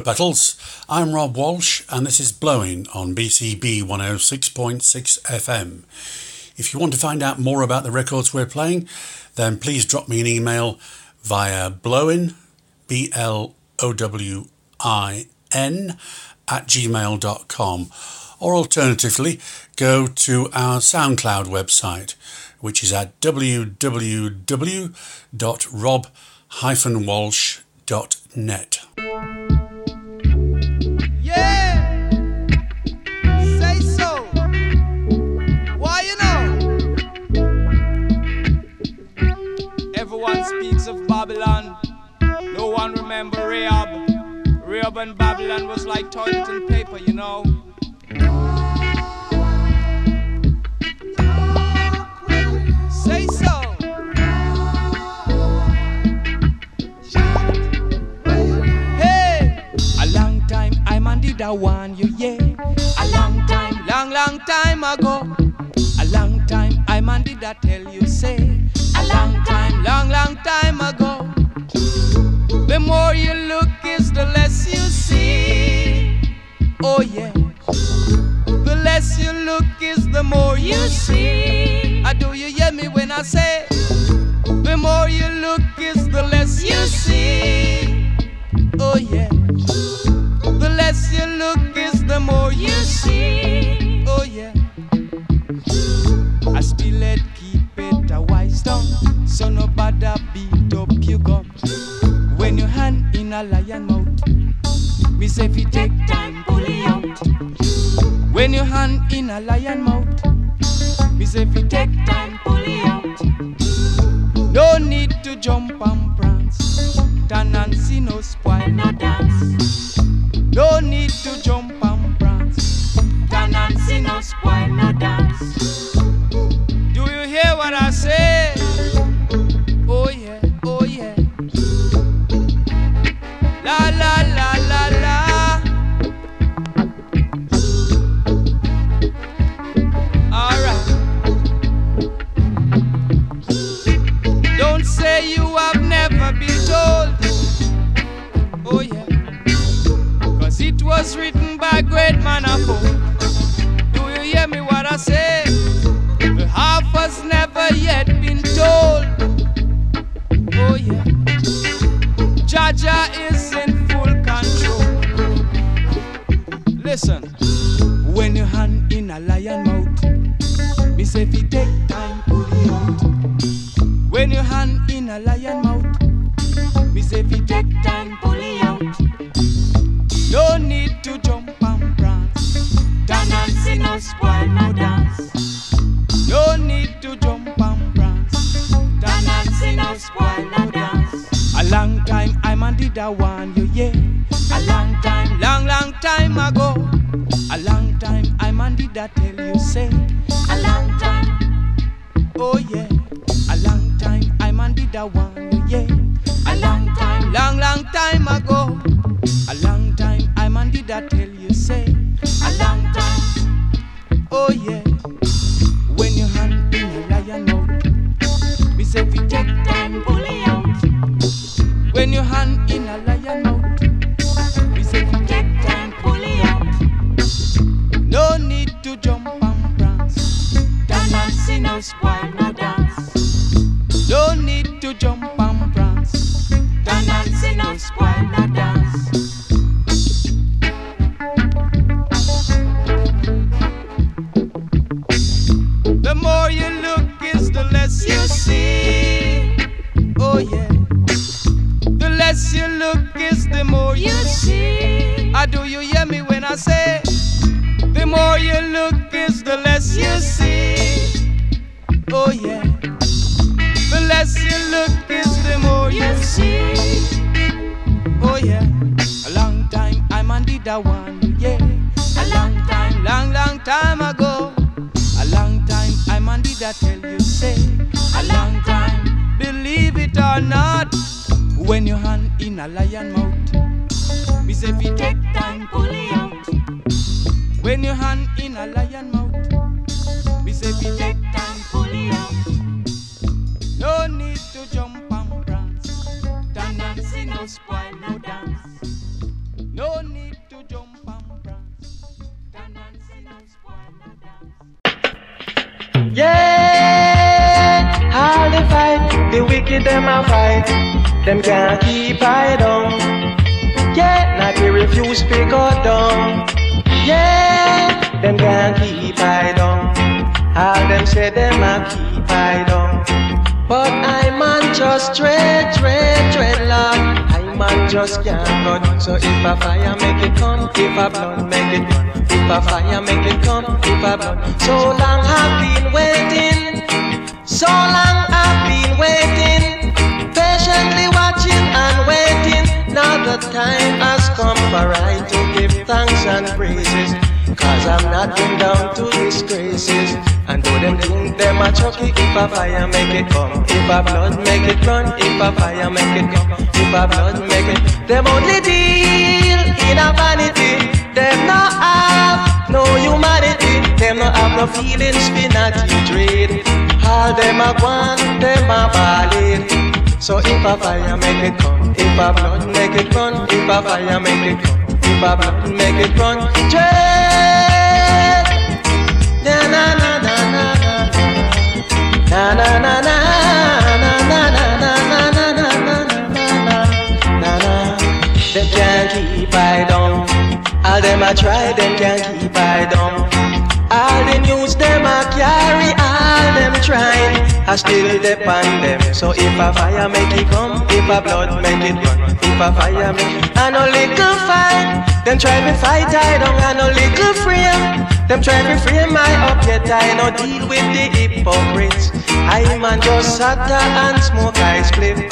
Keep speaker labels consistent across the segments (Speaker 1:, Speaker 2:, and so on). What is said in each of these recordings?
Speaker 1: Petals. I'm Rob Walsh, and this is Blowin on BCB 106.6 FM. If you want to find out more about the records we're playing, then please drop me an email via blowin, B L O W I N, at gmail.com. Or alternatively, go to our SoundCloud website, which is at www.rob-walsh.net.
Speaker 2: Babylon. No one remember Rehob. Rehob and Babylon was like toilet and paper, you know. Say so. Hey, a long time I'm did I want you, yeah. A long time, long, long time ago. A long time I man did I tell you, say. A long time, long, long time ago more you look is the less you see. Oh yeah. The less you look is the more you see. I do you hear me when I say the more you look is the less you see. Oh yeah. The less you look is the more you see. Oh yeah. I still let keep it a wise down, so nobody beat up you gum in a lion mouth. Me say fi take time pull it out. When your hand in a lion mouth, me say fi take time pull it out. No need say
Speaker 3: them a keep I down. But I man just tread, tread, tread, Lord. I man just can't run. So if a fire make it come, if a blood make it run. If a fire make it come, if a blood. So long I've been waiting. So long I've been waiting. Patiently watching and waiting. Now the time has come for I to give thanks and praises. Cause I'm not going down to disgraces. And though them think them a chucky, if a fire make it come, if a blood make it run, if a fire make it come, if a blood make it, them only deal in a vanity. Them no have no humanity. Them no have no feelings, for not dread. All them a want, them a ballad. So if a fire make it come, if a blood make it run, if a fire make it come, if a blood make it run, dread. Na na na na na na na na na na na na na na na na na na. Them can't keep I down. All them a try, them can't keep I down. All the news them a carry, all them trying, I still depend them. So if a fire make it come, if a blood make it run, if a fire make it, I no little fight. Them try to fight, I don't have no little frame. Them try to frame my up, yet I no deal with the hypocrites. I man just sat and smoke I split.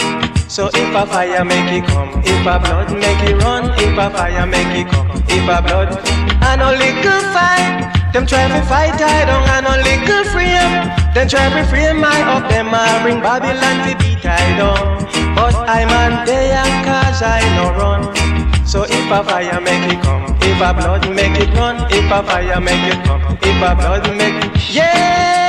Speaker 3: So if a fire make it come, if a blood make it run, if a fire make it come, if a blood, I no little fight. Them try to fight, I don't have no little freedom. Them try to frame my up, them a bring Babylon to beat I down. But I'm on there cause I no run. So if a fire make it come, if a blood make it run, if a fire make it come, if a blood make it, yeah.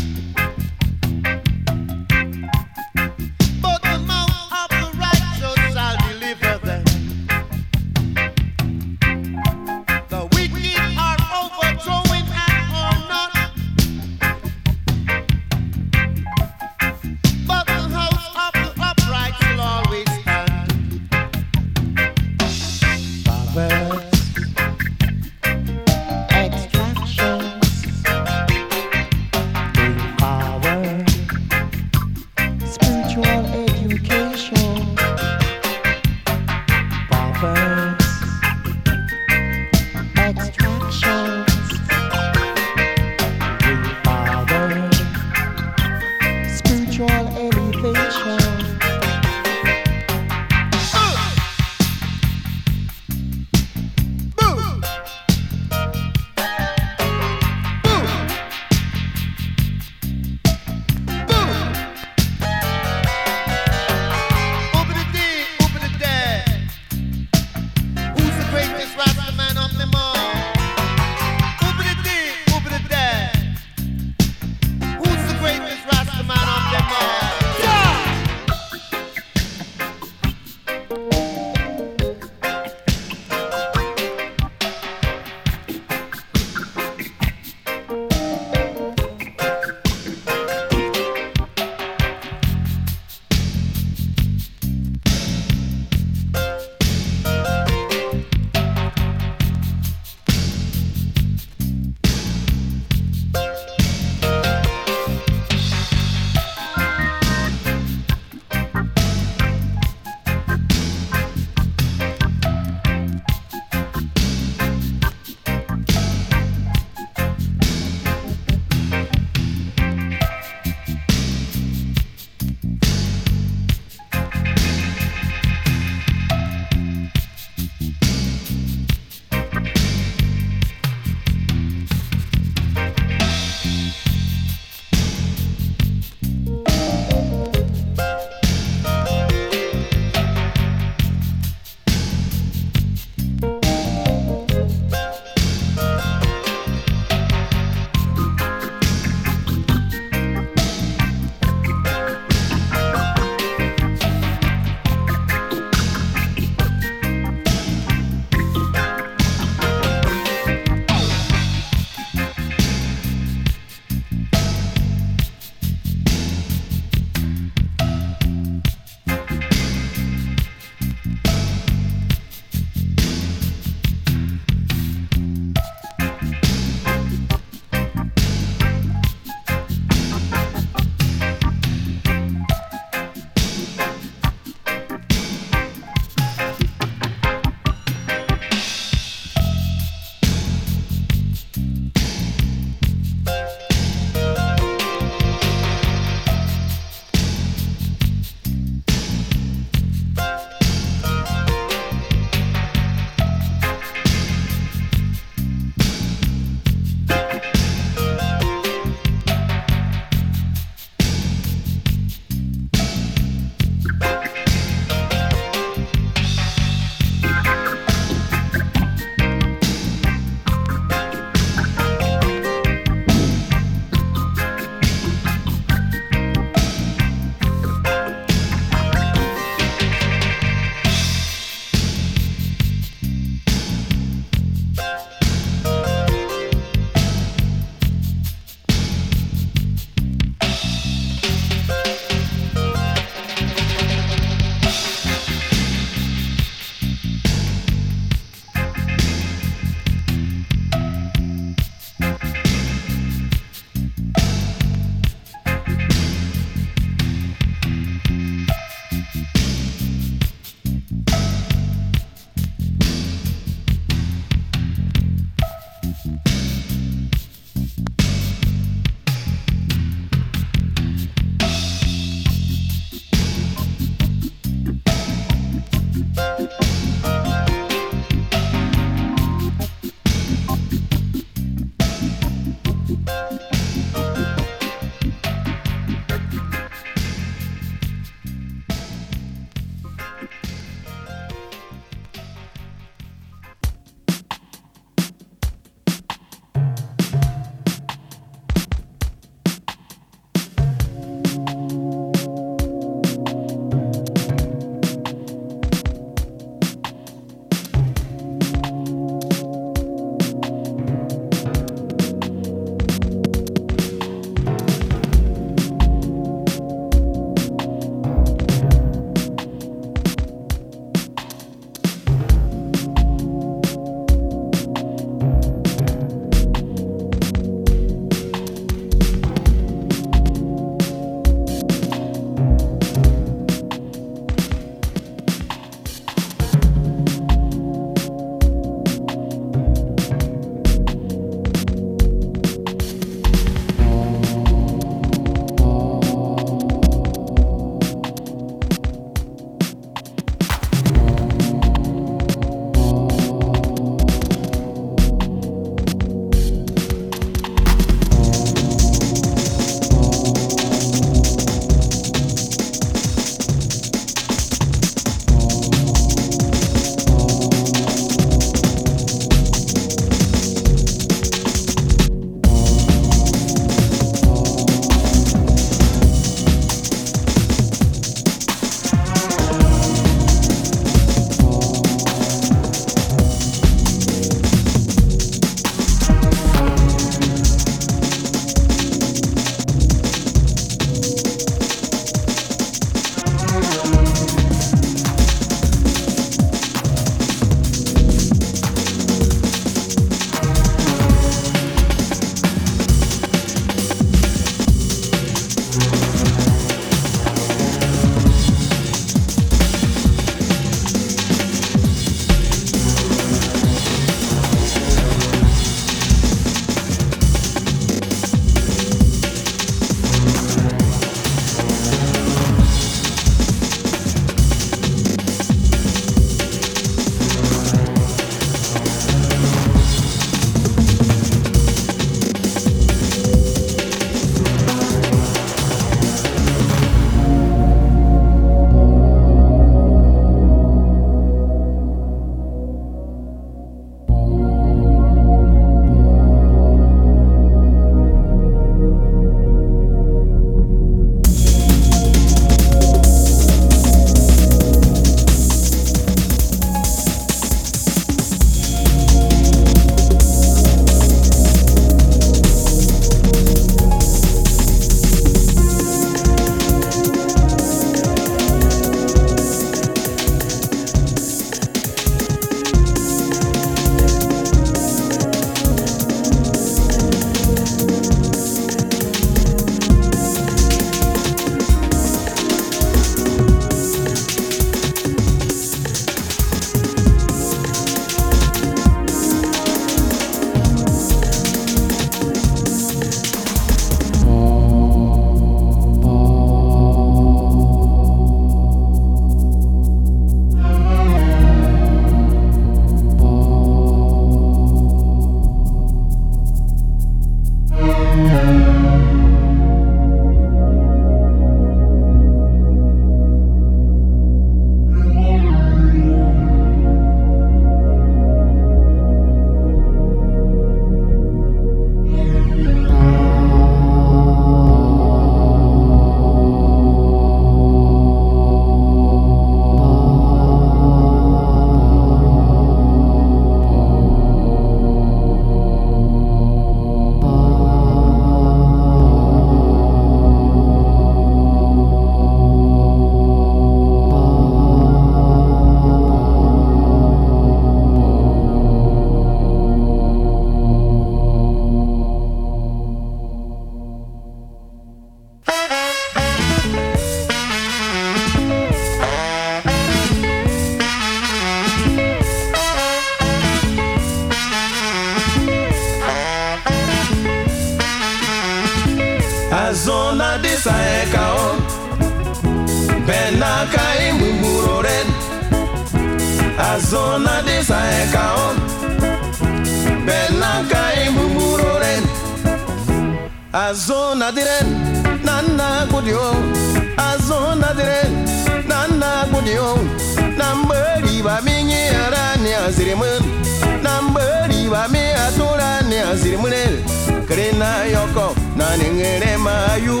Speaker 4: Aturani azirimunel Krina yoko naningere mayu.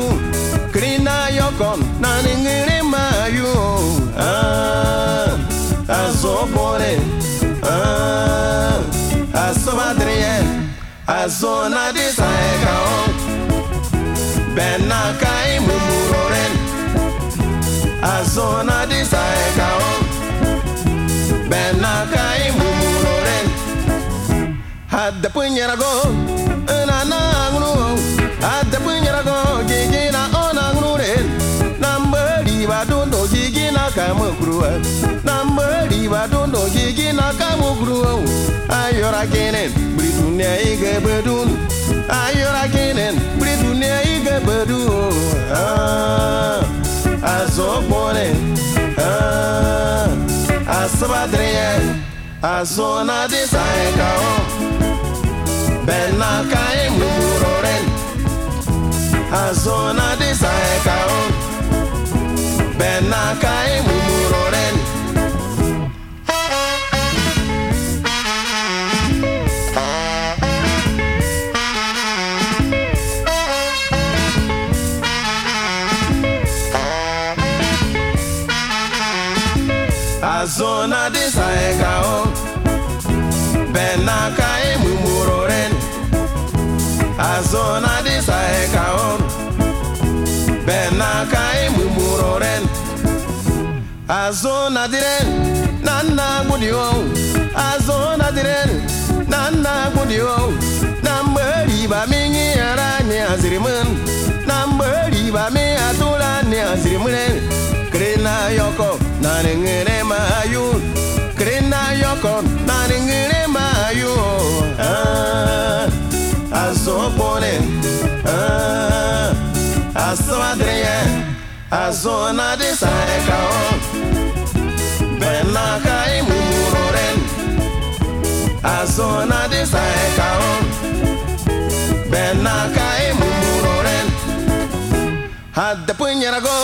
Speaker 4: Krina yoko naningere mayu. Ah Azobore. Ah Asobadriye Azona de saekao Bena kai mumuroren Azona de saekao Bena kai mumuroren Hadda punyarago Na na ngunu Hadda punyarago Gigi na ona ngunu ren. Nambari ba dondo gigi na kamukruwa Nambari ba dondo gigi na kamukruwa Ayora kenen Bri dunia ige bedun. Ayora kenen Bri dunia ige bedun. Ah Azobone Ah Asabadriye Azona de saekao Bena kai mumuroren Azona de saekao Bena kai mumuroren Azona diren Nana gudio Azona diren Nana gudio Nambari ba mingi arani azirimun Nambari ba mi atula ni azirimun Krina yoko naningere mayu Krina yoko naningere mayu Ah Azopone Ah Asoadriye Azona de saekao Bena Azona de saekao. Bena kai mumuroren Hadda punyarago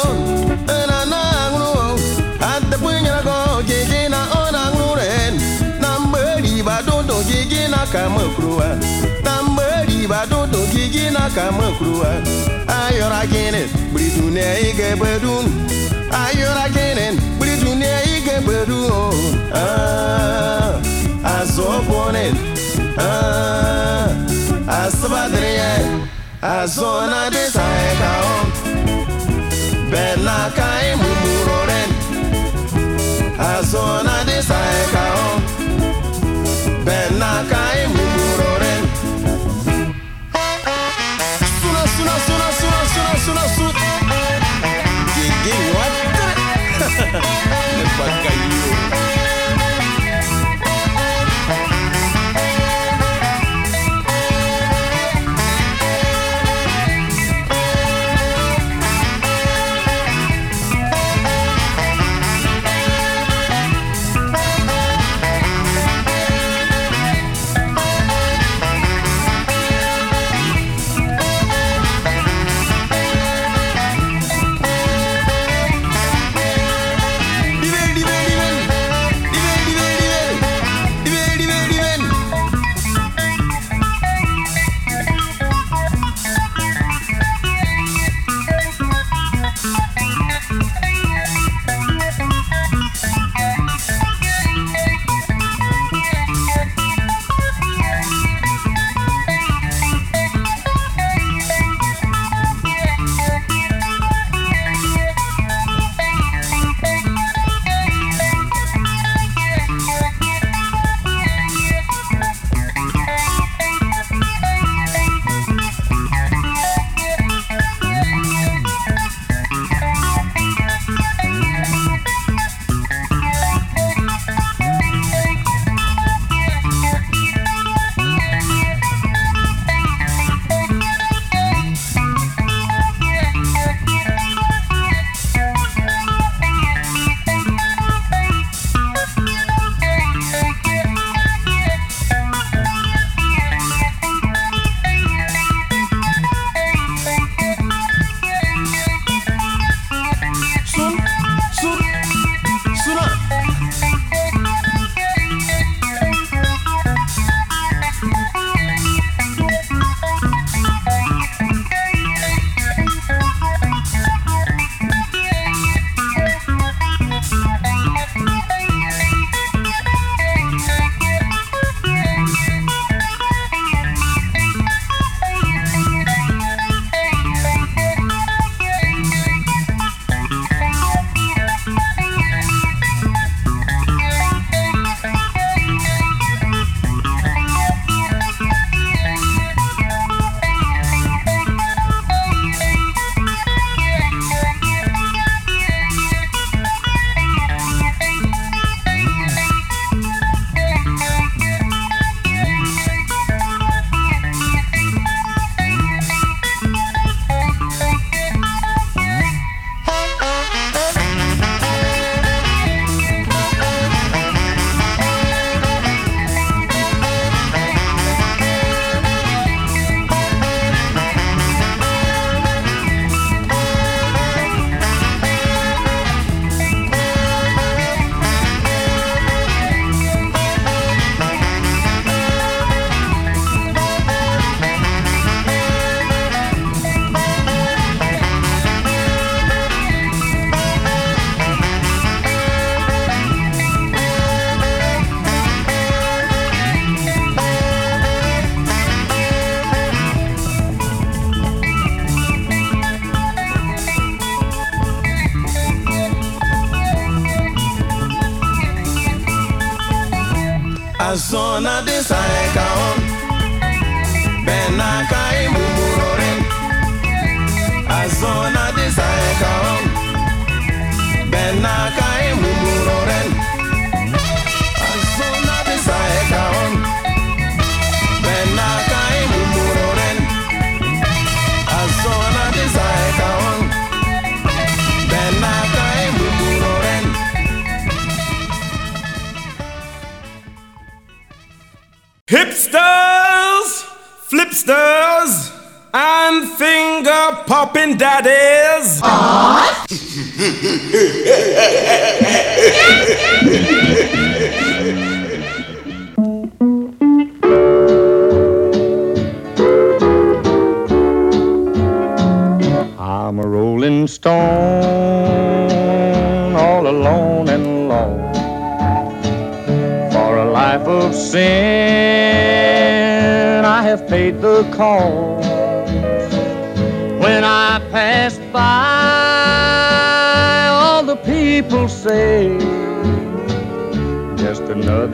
Speaker 4: Na na ngunu Hadda punyarago Gigi na ona nguren Nambari ba dondo gigi na kamakruwa Nambari ba dondo gigi na kamakruwa Ayora kenen Bri dunia ige bedun. Ayora kenen Bri dunia ige Ah Azobonen Ah Asabadriye Azona de saekao Bena kai mumuroren Azona de saekao Bena kai mumuroren Suna suna suna suna suna suna suna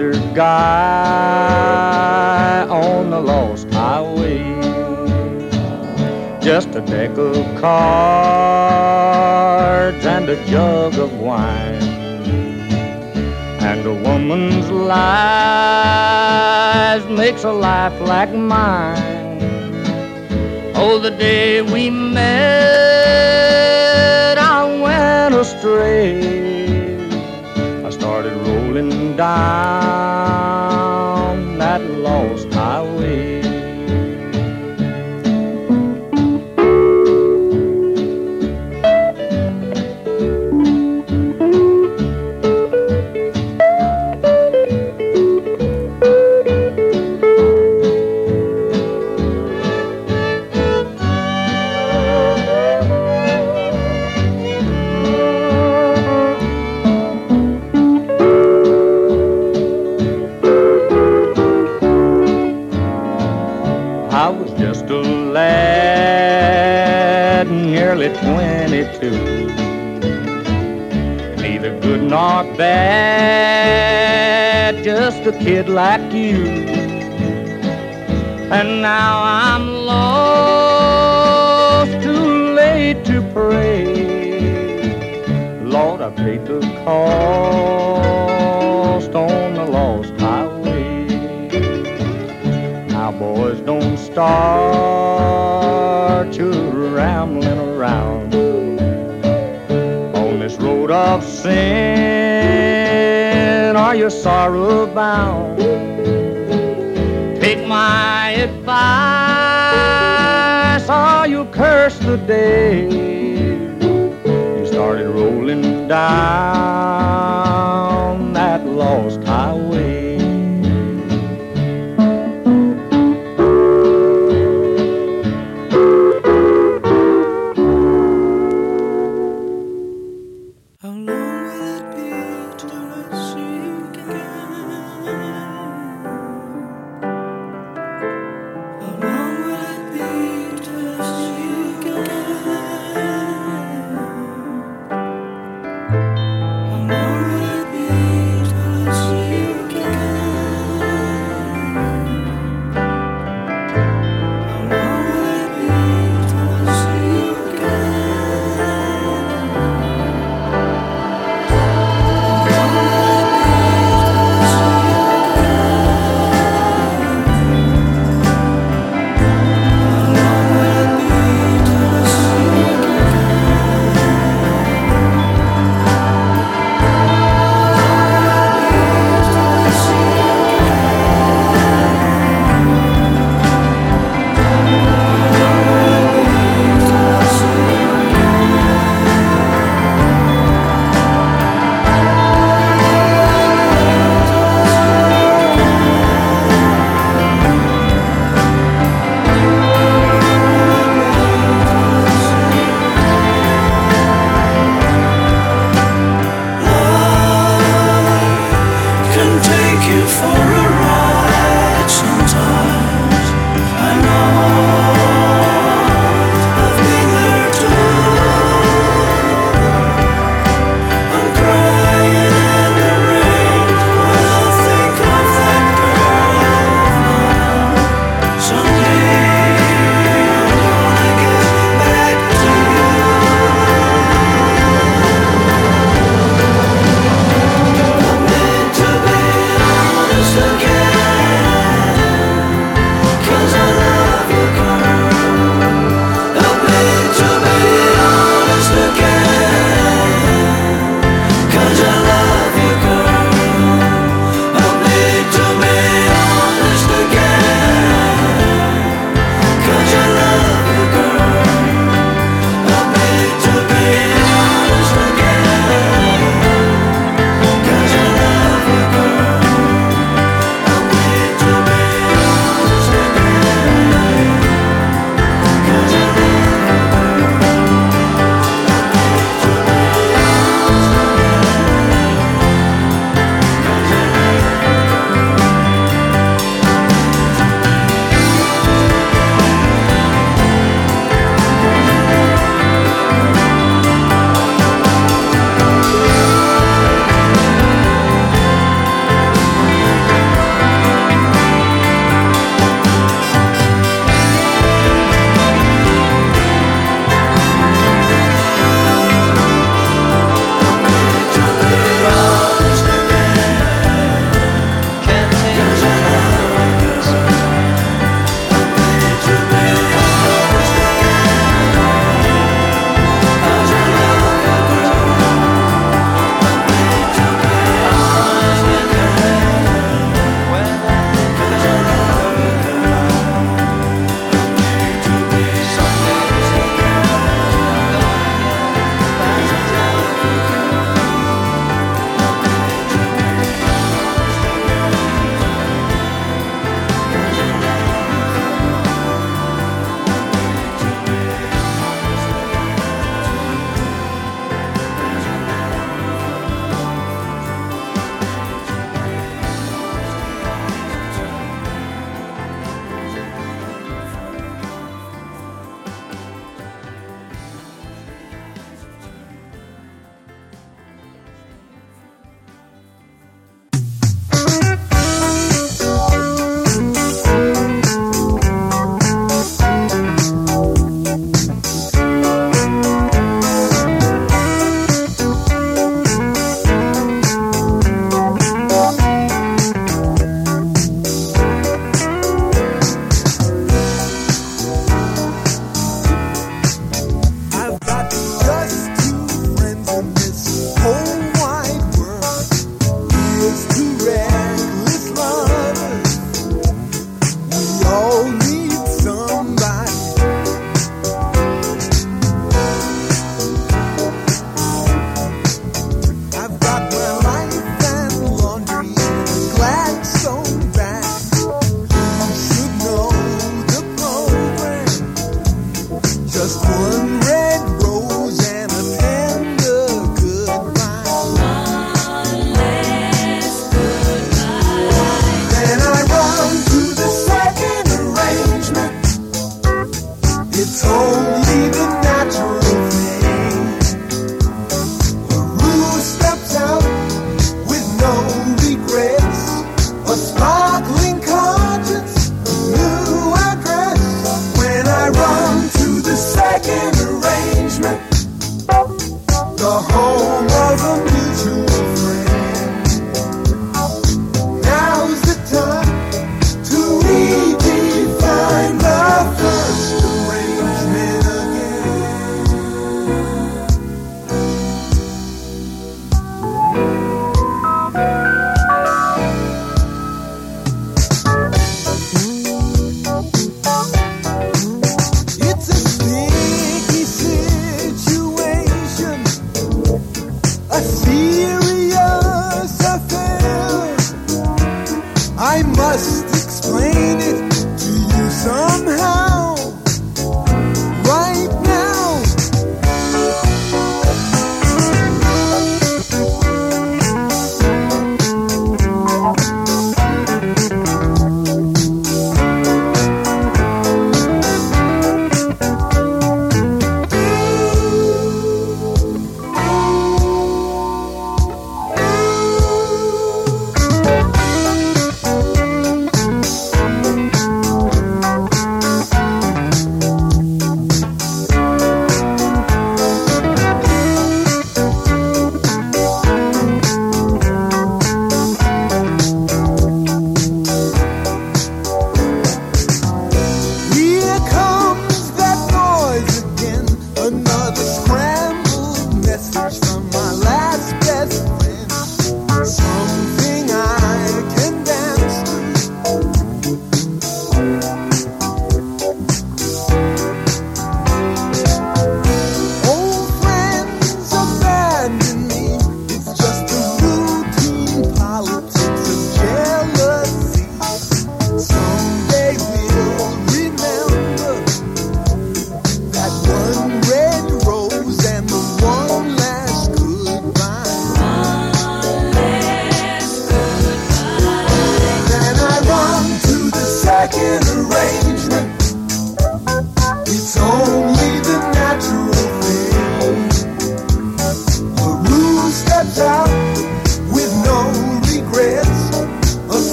Speaker 5: another guy on the lost highway just a deck of cards and a jug of wine. And a woman's lies makes a life like mine. Oh, the day we met, I went astray. I started rolling down lost bad, just a kid like you. And now I'm lost, too late to pray. Lord, I paid the cost on the lost highway. Now, boys, don't start you rambling around on this road of sin. Are you sorrow bound? Take my advice, or you curse the day you started rolling down that lost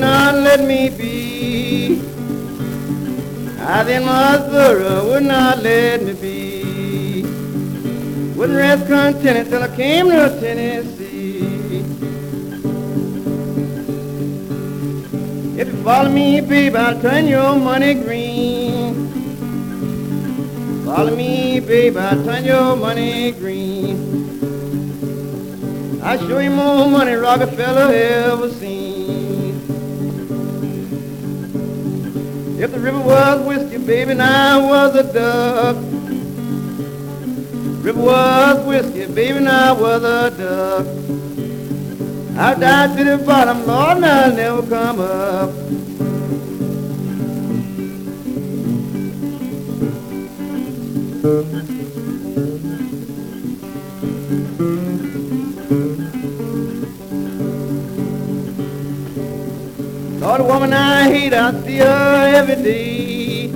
Speaker 6: not let me be. I in Missouri, would not let me be. Wouldn't rest contented till I came to Tennessee. If you follow me, babe, I'll turn your money green. Follow me, babe, I'll turn your money green. I'll show you more money Rockefeller ever river was whiskey, baby, and I was a duck. River was whiskey, baby, and I was a duck. I died to the bottom, Lord, and I'll never come up. Woman I hate, see her every day.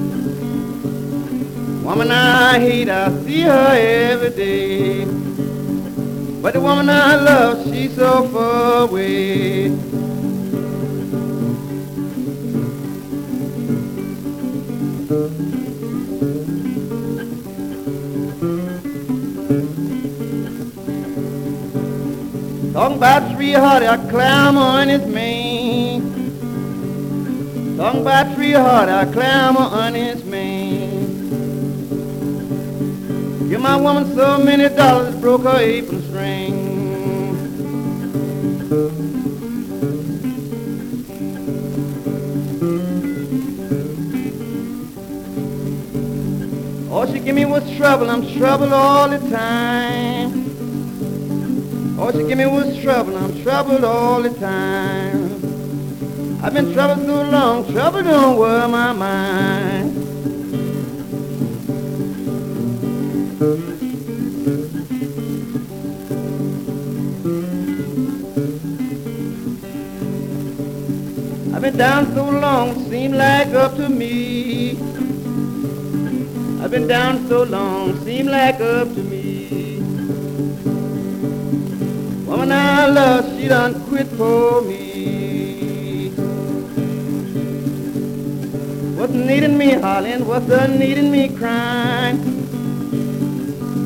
Speaker 6: Woman I hate, I see her every day. But the woman I love, she's so far away. Talking about sweetheart, I climb on his mane. Talking about heart, I climb on his mane. Give my woman so many dollars, broke her apron string. All she give me was trouble, I'm trouble all the time. All she give me was trouble, I'm troubled all the time. I've been troubled so long, trouble don't worry my mind. I've been down so long, seem like up to me. I've been down so long, seem like up to me. Woman I love, she done quit for me. What's needing me hollering? What's the needing me crying?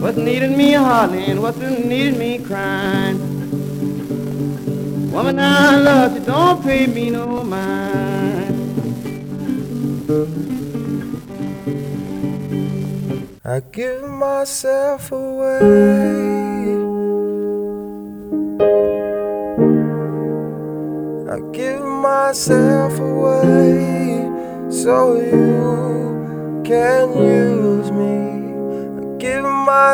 Speaker 6: What's needing me hollering? What's the needing me crying? Woman I love, she don't pay me no mind.
Speaker 7: I give myself away.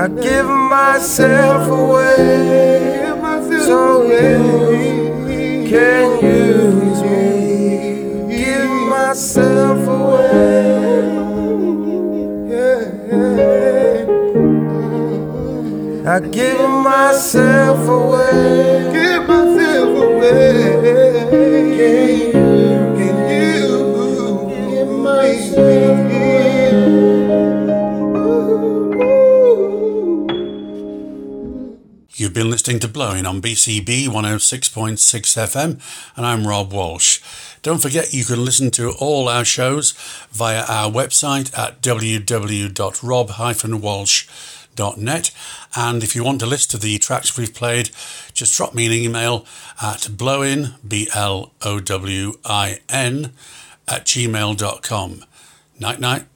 Speaker 7: I give myself away so you can use me. Give myself away. I give myself away. Give myself away. Can you?
Speaker 1: You've been listening to Blowin on BCB 106.6 FM, and I'm Rob Walsh. Don't forget you can listen to all our shows via our website at www.rob-walsh.net. And if you want a list of the tracks we've played, just drop me an email at blowin, B-L-O-W-I-N, at gmail.com. Night night.